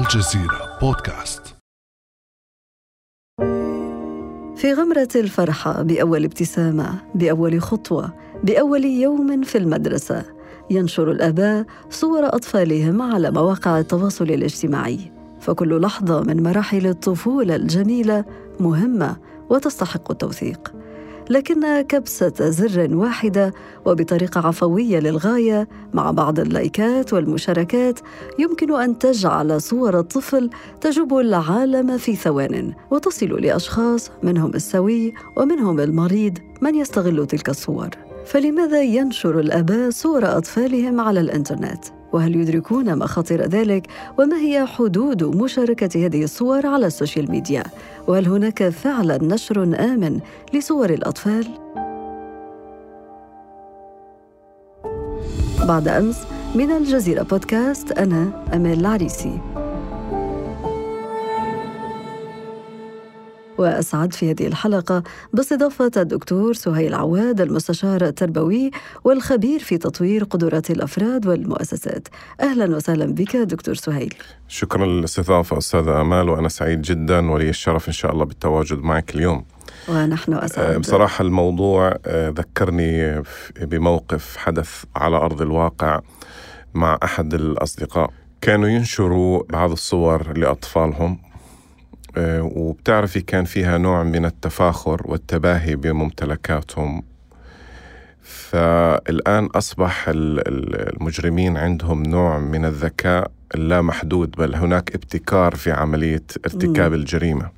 الجزيرة بودكاست. في غمرة الفرحة بأول ابتسامة بأول خطوة بأول يوم في المدرسة ينشر الآباء صور أطفالهم على مواقع التواصل الاجتماعي. فكل لحظة من مراحل الطفولة الجميلة مهمة وتستحق التوثيق. لكن كبسة زر واحدة وبطريقة عفوية للغاية مع بعض اللايكات والمشاركات يمكن أن تجعل صور الطفل تجوب العالم في ثوان وتصل لأشخاص منهم السوي ومنهم المريض من يستغل تلك الصور فلماذا ينشر الآباء صور أطفالهم على الإنترنت؟ وهل يدركون مخاطر ذلك وما هي حدود مشاركة هذه الصور على ال social media وهل هناك فعلا نشر آمن لصور الأطفال؟ بعد أمس من الجزيرة بودكاست أنا أمال العريسي وأسعد في هذه الحلقة باستضافة الدكتور سهيل عواد المستشار التربوي والخبير في تطوير قدرات الأفراد والمؤسسات. أهلا وسهلا بك دكتور سهيل. شكرا للاستضافة أستاذة أمال وأنا سعيد جدا ولي الشرف إن شاء الله بالتواجد معك اليوم. ونحن أسعد. بصراحة الموضوع ذكرني بموقف حدث على أرض الواقع مع أحد الأصدقاء. كانوا ينشروا بعض الصور لأطفالهم وبتعرفي كان فيها نوع من التفاخر والتباهي بممتلكاتهم فالآن أصبح المجرمين عندهم نوع من الذكاء اللامحدود بل هناك ابتكار في عملية ارتكاب الجريمة.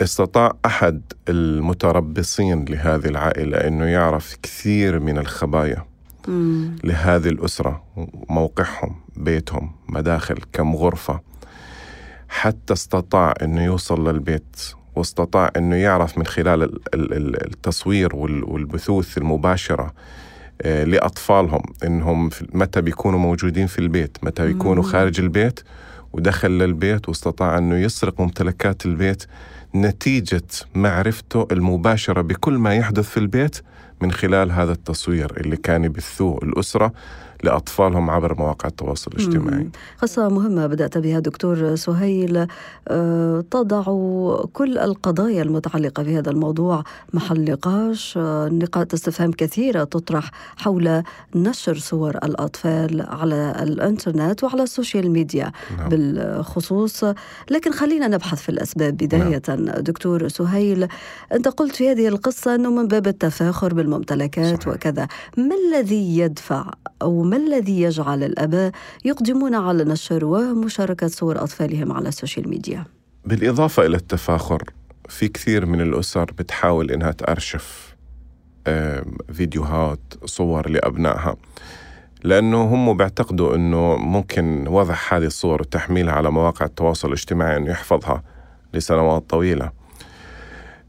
استطاع أحد المتربصين لهذه العائلة أنه يعرف كثير من الخبايا لهذه الأسرة موقعهم بيتهم مداخل كم غرفة. حتى استطاع إنه يوصل للبيت واستطاع إنه يعرف من خلال التصوير والبثوث المباشرة لأطفالهم إنهم متى بيكونوا موجودين في البيت متى بيكونوا خارج البيت ودخل للبيت واستطاع إنه يسرق ممتلكات البيت. نتيجة معرفته المباشرة بكل ما يحدث في البيت من خلال هذا التصوير اللي كان يبثوه الأسرة لأطفالهم عبر مواقع التواصل الاجتماعي. قصة مهمة بدأت بها دكتور سهيل. تضع كل القضايا المتعلقة بهذا الموضوع محل نقاش. نقاط استفهام كثيرة تطرح حول نشر صور الأطفال على الإنترنت وعلى ال social media نعم. بالخصوص. لكن خلينا نبحث في الأسباب بداية نعم. دكتور سهيل أنت قلت في هذه القصة أنه من باب التفاخر بالممتلكات صحيح. وكذا ما الذي يدفع أو ما الذي يجعل الآباء يقدمون على نشر ومشاركة صور أطفالهم على ال social media؟ بالإضافة إلى التفاخر في كثير من الأسر بتحاول إنها تأرشف فيديوهات صور لأبنائها لأنه هم بيعتقدوا أنه ممكن وضع هذه الصور وتحميلها على مواقع التواصل الاجتماعي أنه يحفظها لسنوات طويلة.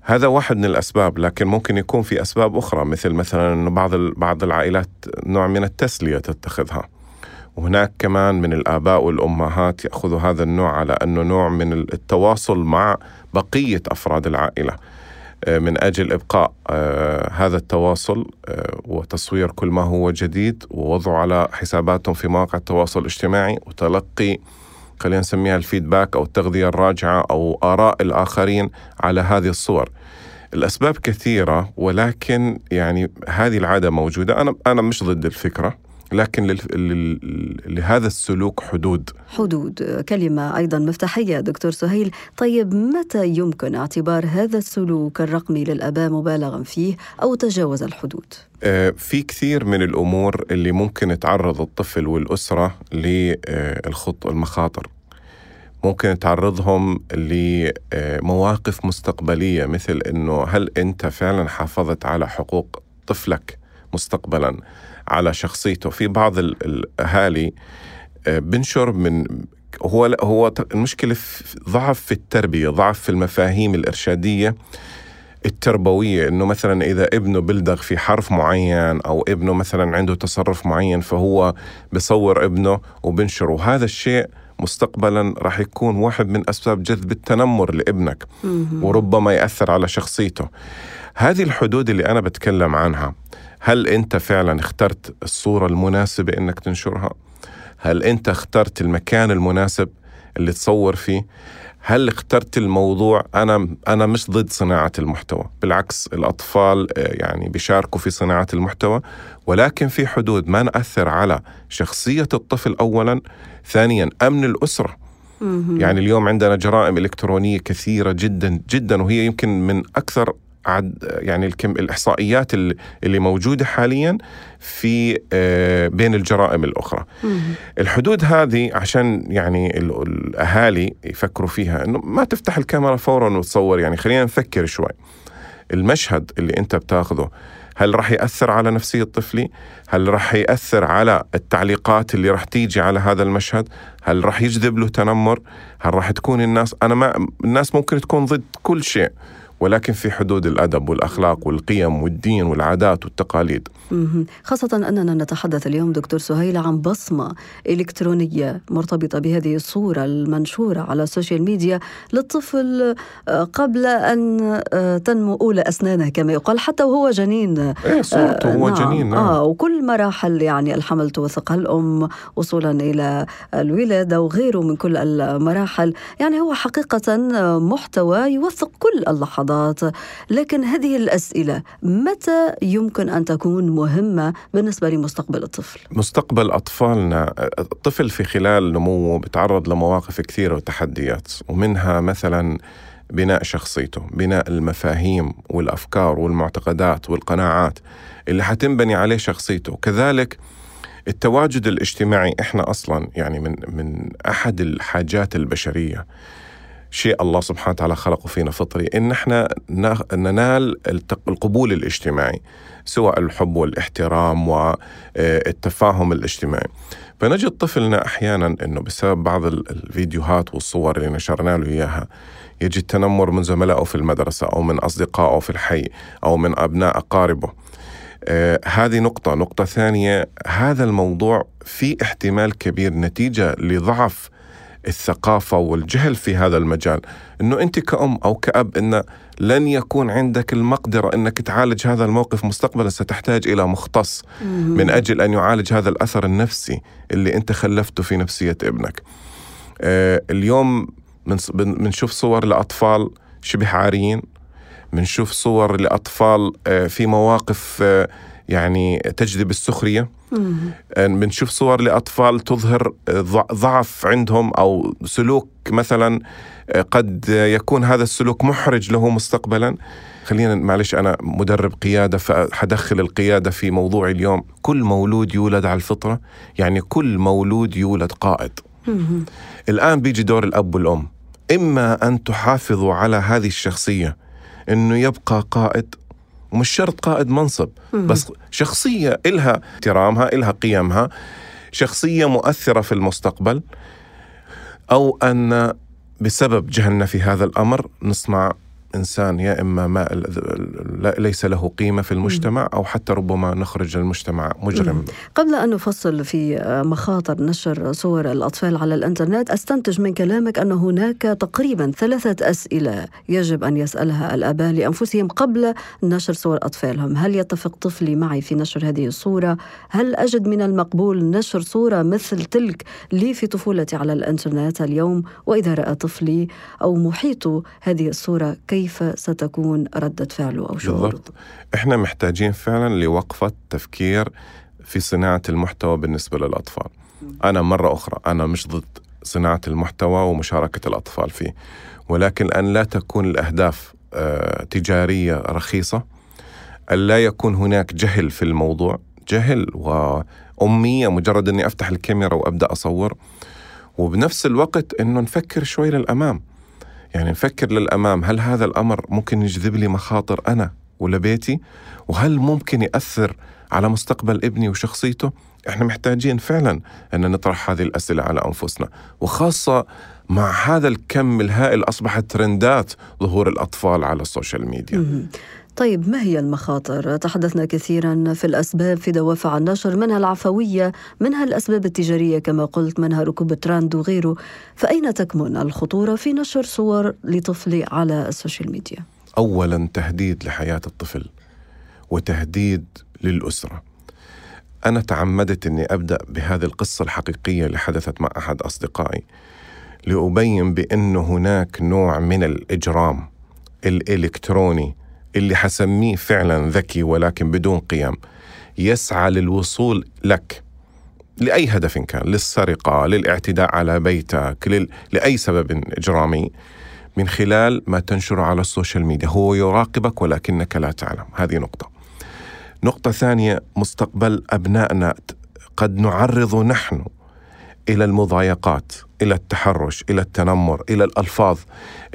هذا واحد من الأسباب لكن ممكن يكون في أسباب أخرى مثل مثلا إنه بعض بعض العائلات نوع من التسلية تتخذها. وهناك كمان من الآباء والأمهات يأخذوا هذا النوع على أنه نوع من التواصل مع بقية أفراد العائلة. من أجل إبقاء هذا التواصل وتصوير كل ما هو جديد ووضعه على حساباتهم في مواقع التواصل الاجتماعي وتلقي خلينا نسميها الفيدباك أو التغذية الراجعة أو آراء الآخرين على هذه الصور. الأسباب كثيرة ولكن يعني هذه العادة موجودة. أنا أنا مش ضد الفكرة لكن لهذا السلوك حدود. حدود. كلمة أيضا مفتاحية دكتور سهيل. طيب متى يمكن اعتبار هذا السلوك الرقمي للآباء مبالغا فيه أو تجاوز الحدود؟ في كثير من الأمور اللي ممكن تعرض الطفل والأسرة للخط المخاطر. ممكن تعرضهم لمواقف مستقبلية مثل أنه هل أنت فعلا حافظت على حقوق طفلك مستقبلا على شخصيته؟ في بعض الاهالي بنشر من هو هو المشكلة في ضعف في التربية ضعف في المفاهيم الإرشادية التربوية إنه مثلا إذا ابنه بلدغ في حرف معين أو ابنه مثلا عنده تصرف معين فهو بصور ابنه وبنشره. وهذا الشيء مستقبلا راح يكون واحد من أسباب جذب التنمر لابنك وربما يأثر على شخصيته. هذه الحدود اللي أنا بتكلم عنها هل أنت فعلا اخترت الصورة المناسبة إنك تنشرها؟ هل أنت اخترت المكان المناسب اللي تصور فيه؟ هل اخترت الموضوع؟ أنا أنا مش ضد صناعة المحتوى. بالعكس الأطفال آه، يعني بيشاركوا في صناعة المحتوى ولكن في حدود ما نأثر على شخصية الطفل اولا ثانيا أمن الأسرة. يعني اليوم عندنا جرائم إلكترونية كثيرة جدا جدا وهي يمكن من أكثر عد يعني الكم الإحصائيات اللي موجودة حاليا في آه، بين الجرائم الأخرى. الحدود هذه عشان يعني الأهالي يفكروا فيها إنه ما تفتح الكاميرا فورا وتصور يعني خلينا نفكر شوي. المشهد اللي أنت بتاخذه هل راح يأثر على نفسية طفلي؟ هل راح يأثر على التعليقات اللي راح تيجي على هذا المشهد؟ هل راح يجذب له تنمر؟ هل راح تكون الناس أنا ما الناس ممكن تكون ضد كل شيء ولكن في حدود الأدب والأخلاق والقيم والدين والعادات والتقاليد. خاصة أننا نتحدث اليوم دكتور سهيل عن بصمة إلكترونية مرتبطة بهذه الصورة المنشورة على ال social media للطفل آه، قبل أن آه، تنمو أولى أسنانه كما يقال حتى وهو جنين. إيه صورته هو نعم. جنين نعم. آه وكل مراحل يعني الحمل توثقها الأم وصولا إلى الولادة وغيره من كل المراحل، يعني هو حقيقة محتوى يوثق كل اللحظات اللحظات لكن هذه الأسئلة متى يمكن أن تكون مهمة بالنسبة لمستقبل الطفل؟ مستقبل أطفالنا الطفل في خلال نموه بتعرض لمواقف كثيرة وتحديات ومنها مثلا بناء شخصيته بناء المفاهيم والأفكار والمعتقدات والقناعات اللي حتنبني عليه شخصيته. كذلك التواجد الاجتماعي إحنا أصلا يعني من من أحد الحاجات البشرية. شيء الله سبحانه وتعالى خلقه فينا فطري. إن إحنا ننال القبول الاجتماعي سواء الحب والاحترام والتفاهم الاجتماعي. فنجد طفلنا أحيانا إنه بسبب بعض الفيديوهات والصور اللي نشرنا له إياها يجي التنمر من زملائه في المدرسة أو من أصدقائه في الحي أو من أبناء أقاربه. آه هذه نقطة، نقطة ثانية هذا الموضوع في احتمال كبير نتيجة لضعف الثقافة والجهل في هذا المجال. إنه أنت كأم أو كأب إن لن يكون عندك المقدرة إنك تعالج هذا الموقف مستقبلا. ستحتاج إلى مختص من أجل أن يعالج هذا الأثر النفسي اللي أنت خلفته في نفسية ابنك. آه اليوم بنشوف صور لأطفال شبه عاريين. بنشوف صور لأطفال آه في مواقف آه يعني تجذب السخرية. بنشوف صور لأطفال تظهر ضعف عندهم أو سلوك مثلا آه، قد يكون هذا السلوك محرج له مستقبلا. خلينا معلش أنا مدرب قيادة فحدخل القيادة في موضوع اليوم. كل مولود يولد على الفطرة يعني كل مولود يولد قائد. الآن بيجي دور الأب والأم. إما أن تحافظوا على هذه الشخصية إنه يبقى قائد ومش شرط قائد منصب بس شخصية إلها احترامها إلها قيمها شخصية مؤثرة في المستقبل أو أن بسبب جهلنا في هذا الأمر نصنع إنسان يا إما ما ليس له قيمة في المجتمع أو حتى ربما نخرج المجتمع مجرم. قبل أن نفصل في مخاطر نشر صور الأطفال على الإنترنت أستنتج من كلامك أن هناك تقريبا ثلاثة أسئلة يجب أن يسألها الأباء لأنفسهم قبل نشر صور أطفالهم، هل يتفق طفلي معي في نشر هذه الصورة؟ هل أجد من المقبول نشر صورة مثل تلك لي في طفولتي على الإنترنت اليوم؟ وإذا رأى طفلي أو محيطه هذه الصورة كيف كيف ستكون ردة فعله أو شعوره بالضبط. إحنا محتاجين فعلا لوقفة تفكير في صناعة المحتوى بالنسبة للأطفال. أنا مرة أخرى أنا مش ضد صناعة المحتوى ومشاركة الأطفال فيه. ولكن أن لا تكون الأهداف آه، تجارية رخيصة أن لا يكون هناك جهل في الموضوع جهل وأمية مجرد أني أفتح الكاميرا وأبدأ أصور. وبنفس الوقت أنه نفكر شوي للأمام. يعني نفكر للأمام هل هذا الأمر ممكن يجذب لي مخاطر أنا ولبيتي وهل ممكن يأثر على مستقبل ابني وشخصيته؟ إحنا محتاجين فعلا أن نطرح هذه الأسئلة على أنفسنا وخاصة مع هذا الكم الهائل أصبحت ترندات ظهور الأطفال على ال social media. طيب ما هي المخاطر؟ تحدثنا كثيرا في الأسباب في دوافع النشر منها العفوية منها الأسباب التجارية كما قلت منها ركوب الترند وغيره فأين تكمن الخطورة في نشر صور لطفلي على ال social media؟ أولا تهديد لحياة الطفل وتهديد للأسرة أنا تعمدت أني أبدأ بهذه القصة الحقيقية اللي حدثت مع أحد أصدقائي لأبين بأن هناك نوع من الإجرام الإلكتروني اللي حسميه فعلا ذكي ولكن بدون قيم يسعى للوصول لك لأي هدف كان للسرقة للاعتداء على بيتك لل... لأي سبب إجرامي من خلال ما تنشره على ال social media. هو يراقبك ولكنك لا تعلم. هذه نقطة. نقطة ثانية مستقبل أبنائنا. قد نعرض نحن إلى المضايقات إلى التحرش إلى التنمر إلى الألفاظ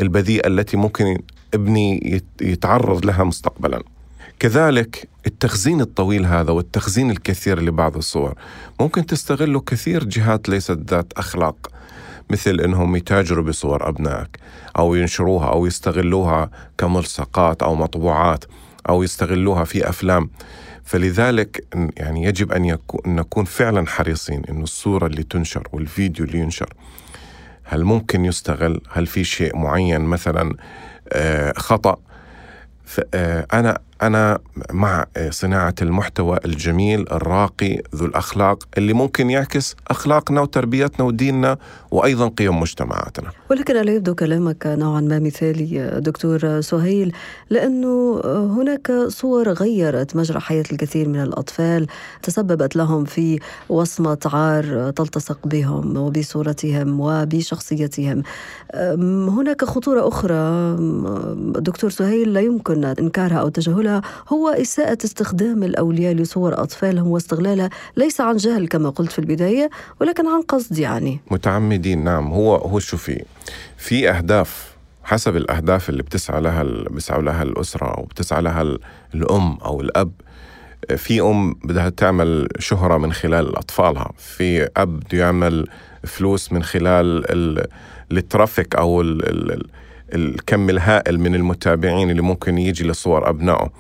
البذيئة التي ممكن ابني يتعرض لها مستقبلا. كذلك التخزين الطويل هذا والتخزين الكثير لبعض الصور ممكن تستغله كثير جهات ليست ذات أخلاق مثل إنهم يتاجروا بصور أبنائك أو ينشروها أو يستغلوها كملصقات أو مطبوعات أو يستغلوها في أفلام. فلذلك يعني يجب أن يكون نكون فعلا حريصين انه الصورة اللي تنشر والفيديو اللي ينشر هل ممكن يستغل؟ هل في شيء معين؟ مثلا خطأ؟ فأنا أنا مع صناعة المحتوى الجميل الراقي ذو الأخلاق اللي ممكن يعكس أخلاقنا وتربيتنا وديننا وأيضا قيم مجتمعاتنا. ولكن لا يبدو كلامك نوعا ما مثالي دكتور سهيل لأنه هناك صور غيرت مجرى حياة الكثير من الأطفال تسببت لهم في وصمة عار تلتصق بهم وبصورتهم وبشخصيتهم. هناك خطورة أخرى. دكتور سهيل لا يمكن إنكارها أو تجاهلها. هو إساءة استخدام الأولياء لصور أطفالهم واستغلالها ليس عن جهل كما قلت في البداية ولكن عن قصد يعني. متعمدين نعم. هو هو شوفي في؟ أهداف حسب الأهداف اللي بتسعى لها بتسعى لها الأسرة أو بتسعى لها الأم أو الأب. في أم بدها تعمل شهرة من خلال أطفالها. في أب بده يعمل فلوس من خلال الترافيك أو ال ال الكم الهائل من المتابعين اللي ممكن يجي لصور أبنائه.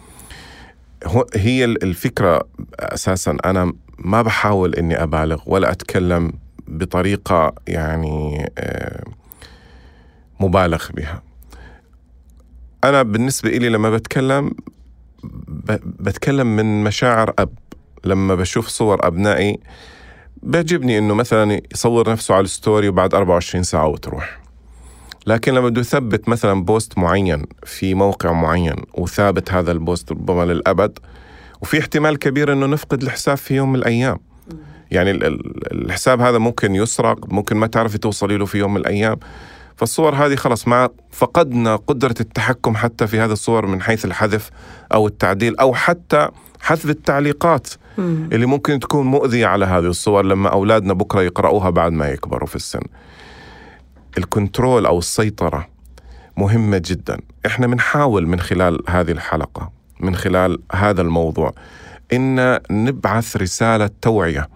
هي الفكرة أساسا أنا ما بحاول إني أبالغ ولا أتكلم بطريقة يعني آه، مبالغ بها. أنا بالنسبة إلي لما بتكلم بتكلم من مشاعر أب. لما بشوف صور أبنائي بيعجبني إنه مثلا يصور نفسه على ال story وبعد 24 ساعة وتروح. لكن لما بده يثبت مثلا post معين في موقع معين وثابت هذا ال post ربما للأبد وفي احتمال كبير إنه نفقد الحساب في يوم من الأيام. يعني الحساب هذا ممكن يسرق ممكن ما تعرفي توصلي له في يوم من الأيام. فالصور هذه خلص ما فقدنا قدرة التحكم حتى في هذه الصور من حيث الحذف أو التعديل أو حتى حذف التعليقات اللي ممكن تكون مؤذية على هذه الصور لما أولادنا بكرة يقرأوها بعد ما يكبروا في السن. الكنترول أو السيطرة مهمة جدا. إحنا بنحاول من خلال هذه الحلقة من خلال هذا الموضوع إن نبعث رسالة توعية.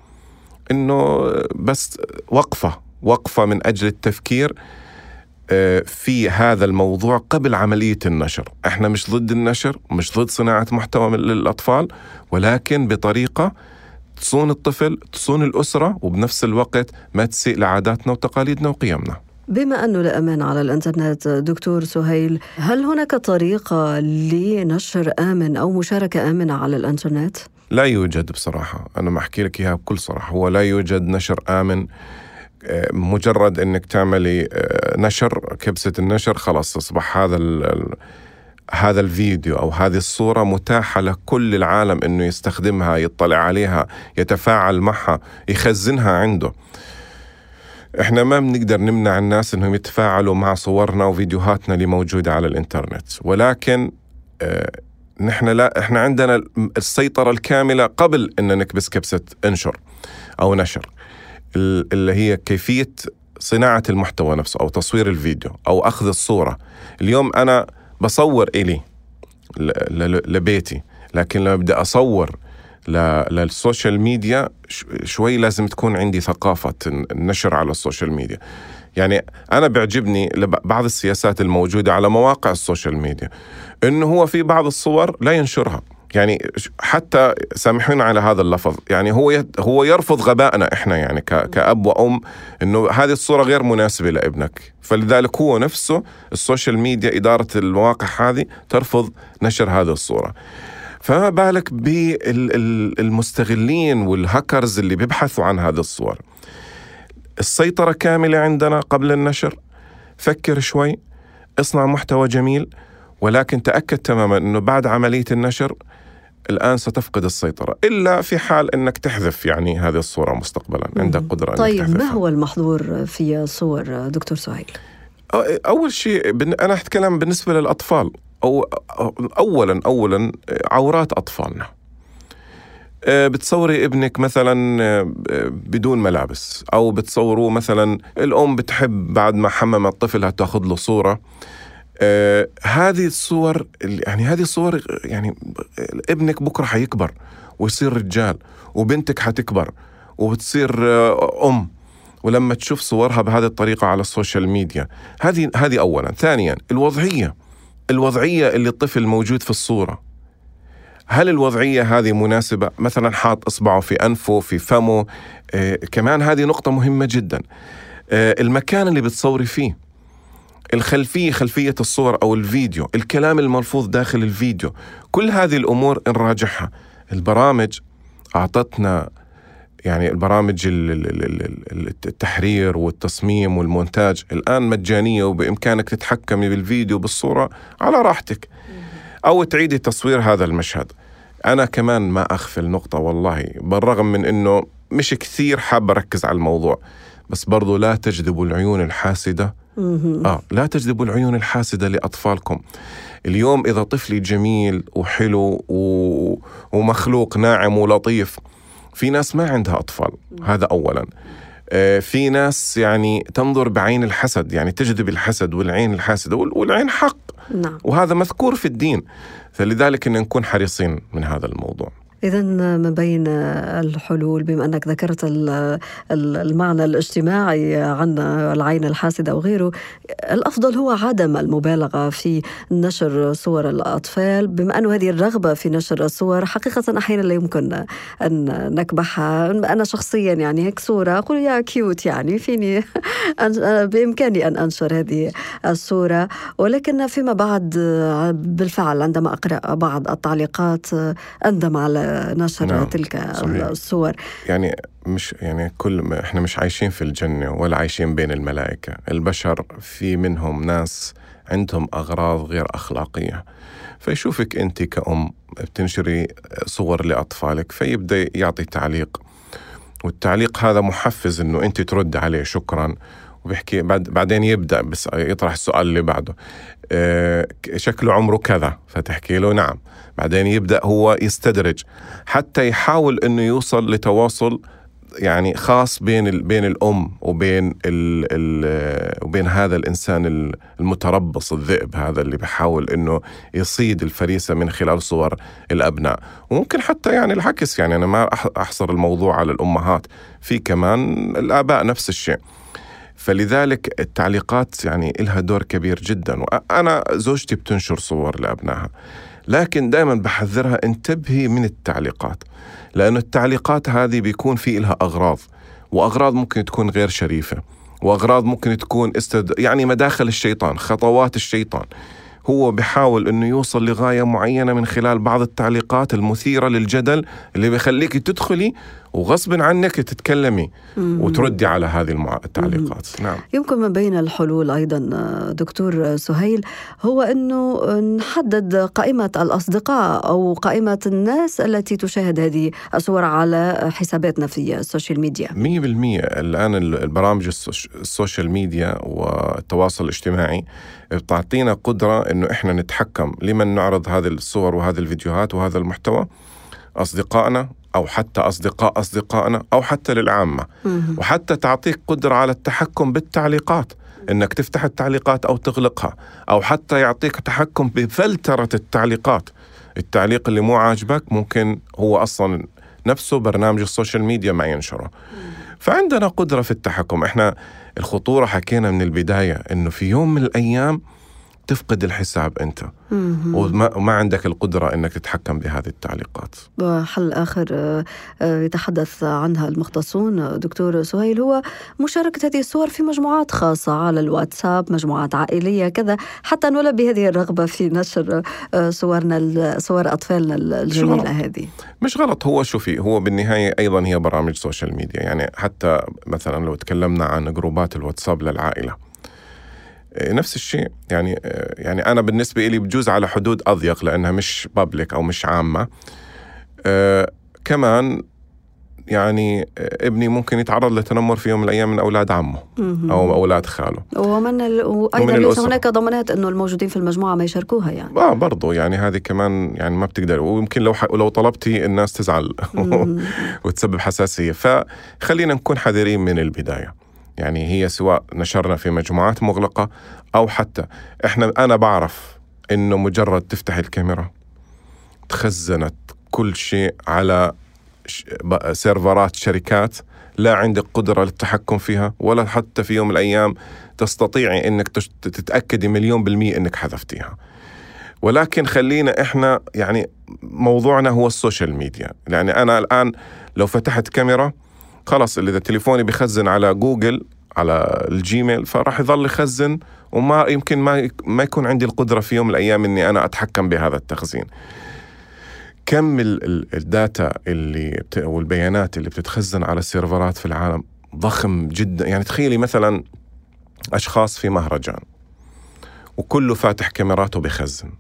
إنه بس وقفة وقفة من أجل التفكير آه، في هذا الموضوع قبل عملية النشر. إحنا مش ضد النشر مش ضد صناعة محتوى للأطفال ولكن بطريقة تصون الطفل تصون الأسرة وبنفس الوقت ما تسيء لعاداتنا وتقاليدنا وقيمنا. بما أنه لا أمان على الإنترنت دكتور سهيل هل هناك طريقة لنشر آمن أو مشاركة آمنة على الإنترنت؟ لا يوجد بصراحة. أنا ما أحكي لك إياها بكل صراحة. هو لا يوجد نشر آمن آه، مجرد إنك تعملي آه، نشر كبسة النشر خلاص أصبح هذا هذا الفيديو أو هذه الصورة متاحة لكل العالم إنه يستخدمها يطلع عليها يتفاعل معها يخزنها عنده. إحنا ما بنقدر نمنع الناس إنهم يتفاعلوا مع صورنا وفيديوهاتنا اللي موجودة على الإنترنت. ولكن آه نحن لا إحنا عندنا السيطرة الكاملة قبل إن نكبس كبسة إنشر أو نشر اللي هي كيفية صناعة المحتوى نفسه أو تصوير الفيديو أو أخذ الصورة. اليوم أنا بصور إلي لبيتي لكن لما بدي أصور لل social media شوي لازم تكون عندي ثقافة النشر على ال social media. يعني أنا بيعجبني بعض السياسات الموجودة على مواقع ال social media إنه هو في بعض الصور لا ينشرها. يعني حتى سامحونا على هذا اللفظ يعني هو هو يرفض غبائنا إحنا يعني كأب وأم إنه هذه الصورة غير مناسبة لابنك. فلذلك هو نفسه ال social media إدارة المواقع هذه ترفض نشر هذه الصورة. فما بالك بالمستغلين والهاكرز اللي بيبحثوا عن هذه الصور. السيطرة كاملة عندنا قبل النشر. فكر شوي. اصنع محتوى جميل. ولكن تأكد تماما أنه بعد عملية النشر الآن ستفقد السيطرة. إلا في حال أنك تحذف يعني هذه الصورة مستقبلا. عندك قدرة طيب أنك ما هو المحظور في صور دكتور سهيل؟ أول شيء أنا أتكلم بالنسبة للأطفال. أو أولا أولا عورات أطفالنا. آه، بتصوري ابنك مثلا بدون ملابس. أو بتصوروه مثلا الأم بتحب بعد ما حمم طفلها تأخذ له صورة. هذه الصور يعني هذه الصور يعني ابنك بكرة حيكبر ويصير رجال وبنتك حتكبر وبتصير أم. ولما تشوف صورها بهذه الطريقة على السوشيال ميديا. هذه هذه اولا. ثانيا الوضعية. الوضعية اللي الطفل موجود في الصورة. هل الوضعية هذه مناسبة؟ مثلا حاط إصبعه في أنفه في فمه. آه كمان هذه نقطة مهمة جدا. آه المكان اللي بتصوري فيه. الخلفية خلفية الصور أو الفيديو. الكلام الملفوظ داخل الفيديو. كل هذه الأمور نراجعها. البرامج. أعطتنا يعني البرامج التحرير والتصميم والمونتاج الآن مجانية وبإمكانك تتحكمي بالفيديو بالصورة على راحتك. أو تعيدي تصوير هذا المشهد. أنا كمان ما أخفي النقطة والله بالرغم من أنه مش كثير حاب أركز على الموضوع بس برضو لا تجذبوا العيون الحاسدة. آه لا تجذبوا العيون الحاسدة لأطفالكم. اليوم إذا طفلي جميل وحلو و... ومخلوق ناعم ولطيف في ناس ما عندها أطفال هذا أولا. آه في ناس يعني تنظر بعين الحسد يعني تجذب الحسد والعين الحاسدة والعين حق. نعم. وهذا مذكور في الدين. فلذلك أن نكون حريصين من هذا الموضوع. إذا من بين الحلول بما أنك ذكرت المعنى الاجتماعي عن العين الحاسدة أو غيره الأفضل هو عدم المبالغة في نشر صور الأطفال بما أن هذه الرغبة في نشر الصور حقيقة أحيانا لا يمكن أن نكبحها. أنا شخصيا يعني هيك صورة أقول يا كيوت يعني فيني بإمكاني أن أنشر هذه الصورة. ولكن فيما بعد بالفعل عندما أقرأ بعض التعليقات أندم على نشر نعم. تلك صحيح. الصور يعني مش يعني كل ما إحنا مش عايشين في الجنة ولا عايشين بين الملائكة البشر في منهم ناس عندهم أغراض غير أخلاقية فيشوفك أنت كأم بتنشري صور لأطفالك فيبدأ يعطي تعليق والتعليق هذا محفز إنه أنت ترد عليه شكرا وبيحكي بعد بعدين يبدأ بس يطرح السؤال اللي بعده. أه شكله عمره كذا فتحكي له نعم. بعدين يبدأ هو يستدرج حتى يحاول إنه يوصل لتواصل يعني خاص بين بين الأم وبين ال ال وبين هذا الإنسان المتربص الذئب هذا اللي بيحاول إنه يصيد الفريسة من خلال صور الأبناء. وممكن حتى يعني العكس يعني أنا ما أحصر الموضوع على الأمهات في كمان الآباء نفس الشيء. فلذلك التعليقات يعني لها دور كبير جدا وأنا زوجتي بتنشر صور لأبنائها لكن دائما بحذرها انتبهي من التعليقات لأن التعليقات هذه بيكون في لها أغراض وأغراض ممكن تكون غير شريفة وأغراض ممكن تكون استد... يعني مداخل الشيطان خطوات الشيطان. هو بحاول إنه يوصل لغاية معينة من خلال بعض التعليقات المثيرة للجدل اللي بيخليك تدخلي وغصب عنك تتكلمي وتردي على هذه التعليقات. نعم. يمكن من بين الحلول أيضا دكتور سهيل هو إنه نحدد قائمة الأصدقاء أو قائمة الناس التي تشاهد هذه الصور على حساباتنا في ال social media. 100% الآن البرامج ال social media والتواصل الاجتماعي بتعطينا قدرة إنه إحنا نتحكم. لمن نعرض هذه الصور وهذه الفيديوهات وهذا المحتوى؟ أصدقائنا أو حتى أصدقاء أصدقائنا أو حتى للعامة. وحتى تعطيك قدرة على التحكم بالتعليقات إنك تفتح التعليقات أو تغلقها أو حتى يعطيك تحكم بفلترة التعليقات. التعليق اللي مو عاجبك ممكن هو أصلا نفسه برنامج السوشيال ميديا ما ينشره. فعندنا قدرة في التحكم. إحنا الخطورة حكينا من البداية إنه في يوم من الأيام تفقد الحساب أنت. وما, وما عندك القدرة إنك تتحكم بهذه التعليقات. وحل آخر آه، آه، يتحدث عنها المختصون آه، دكتور سهيل هو مشاركة هذه الصور في مجموعات خاصة على الواتساب مجموعات عائلية كذا حتى نلبي هذه الرغبة في نشر صورنا صور أطفالنا الجميلة هذه. مش غلط. هو شوفي هو بالنهاية أيضا هي برامج social media يعني حتى مثلا لو تكلمنا عن جروبات الواتساب للعائلة نفس الشيء. يعني يعني أنا بالنسبة لي بجوز على حدود أضيق لأنها مش بابليك أو مش عامة. آه، كمان يعني ابني ممكن يتعرض لتنمر في يوم من الأيام من أولاد عمه. أو أولاد خاله. ومن ال... وأيضا ومن ليس. هناك ضمانات أنه الموجودين في المجموعة ما يشاركوها يعني. آه برضو يعني هذه كمان يعني ما بتقدر. ويمكن لو ح... لو طلبتي الناس تزعل. وتسبب حساسية. فخلينا نكون حذرين من البداية. يعني هي سواء نشرنا في مجموعات مغلقة أو حتى إحنا أنا بعرف إنه مجرد تفتح الكاميرا تخزنت كل شيء على سيرفرات شركات لا عندك قدرة للتحكم فيها ولا حتى في يوم من الأيام تستطيعي إنك تش- تتأكدي مليون بالمية إنك حذفتيها. ولكن خلينا إحنا يعني موضوعنا هو ال social media. يعني أنا الآن لو فتحت كاميرا خلاص إذا تليفوني بخزن على جوجل على الجيميل فراح يظل يخزن وما يمكن ما ما يكون عندي القدرة في يوم من الأيام إني أنا أتحكم بهذا التخزين. كم ال- ال- ال data اللي. والبيانات اللي بتتخزن على السيرفرات في العالم؟ ضخم جدا. يعني تخيلي مثلا أشخاص في مهرجان وكله فاتح كاميراته بخزن.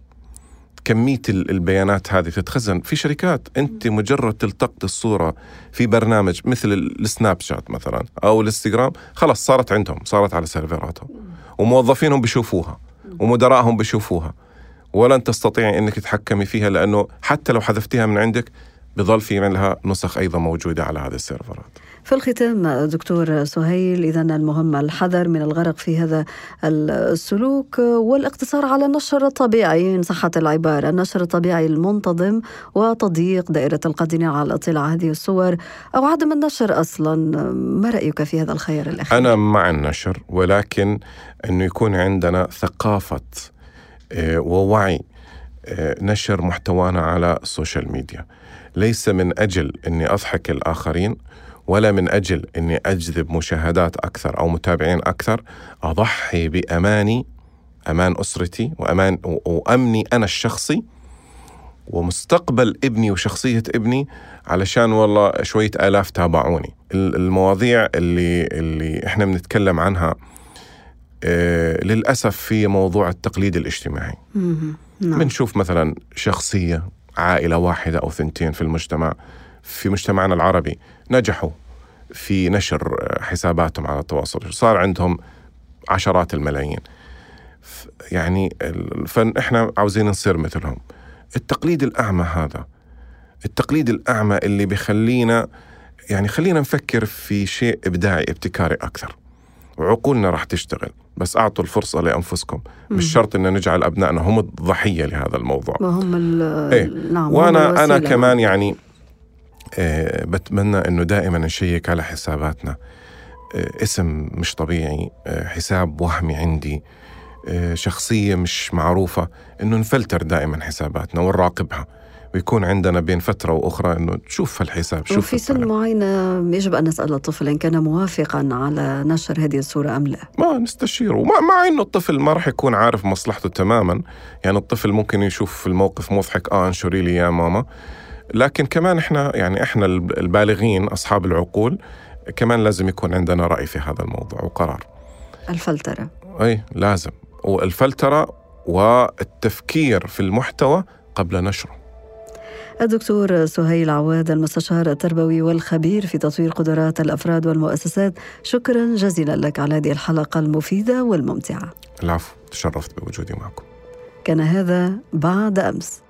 كمية ال- البيانات هذه بتتخزن في شركات. أنت مجرد تلتقط الصورة في برنامج مثل ال- السناب شات مثلا أو الإنستغرام خلاص صارت عندهم صارت على سيرفراتهم. وموظفينهم بيشوفوها ومدراءهم بيشوفوها. ولن تستطيعي إنك تتحكمي فيها لأنه حتى لو حذفتيها من عندك بظل في لها نسخ أيضا موجودة على هذه السيرفرات. في الختام دكتور سهيل إذا المهم الحذر من الغرق في هذا السلوك والاقتصار على النشر الطبيعي إن صحت العبارة النشر الطبيعي المنتظم وتضييق دائرة القادرين على الاطلاع هذه الصور أو عدم النشر أصلا. ما رأيك في هذا الخيار الأخير؟ أنا مع النشر ولكن أنه يكون عندنا ثقافة آه، ووعي آه، نشر محتوانا على ال social media ليس من أجل أني أضحك الآخرين ولا من أجل أني أجذب مشاهدات أكثر أو متابعين أكثر أضحي بأماني أمان أسرتي وأمان و- وأمني أنا الشخصي ومستقبل ابني وشخصية ابني علشان والله شوية آلاف تابعوني ال- المواضيع اللي اللي إحنا بنتكلم عنها آه، للأسف في موضوع التقليد الاجتماعي. نعم. بنشوف مثلا شخصية عائلة واحدة أو ثنتين في المجتمع في مجتمعنا العربي نجحوا في نشر حساباتهم على التواصل. صار عندهم عشرات الملايين. يعني ال- فإحنا عاوزين نصير مثلهم. التقليد الأعمى هذا التقليد الأعمى اللي بيخلينا يعني خلينا نفكر في شيء إبداعي ابتكاري أكثر. وعقولنا راح تشتغل بس أعطوا الفرصة لأنفسكم. مش شرط أن نجعل أبنائنا هم الضحية لهذا الموضوع. وهم ال إيه. نعم هم وأنا أنا. كمان يعني بتمنى إنه دائما نشيك على حساباتنا. آه اسم مش طبيعي. آه حساب وهمي عندي. آه شخصية مش معروفة. إنه نفلتر دائما حساباتنا ونراقبها. ويكون عندنا بين فترة وأخرى إنه تشوف الحساب شوف وفي سن. معينة يجب أن نسأل الطفل إن كان موافقا على نشر هذه الصورة أم لا. ما نستشيره. مع, مع إنه الطفل ما راح يكون عارف مصلحته تماما. يعني الطفل ممكن يشوف الموقف مضحك. آه أنشري لي يا ماما. لكن كمان إحنا يعني إحنا البالغين أصحاب العقول كمان لازم يكون عندنا رأي في هذا الموضوع وقرار. الفلترة. إي لازم. والفلترة والتفكير في المحتوى قبل نشره. الدكتور سهيل عواد المستشار التربوي والخبير في تطوير قدرات الأفراد والمؤسسات شكرا جزيلا لك على هذه الحلقة المفيدة والممتعة. العفو تشرفت بوجودي معكم. كان هذا بعد أمس.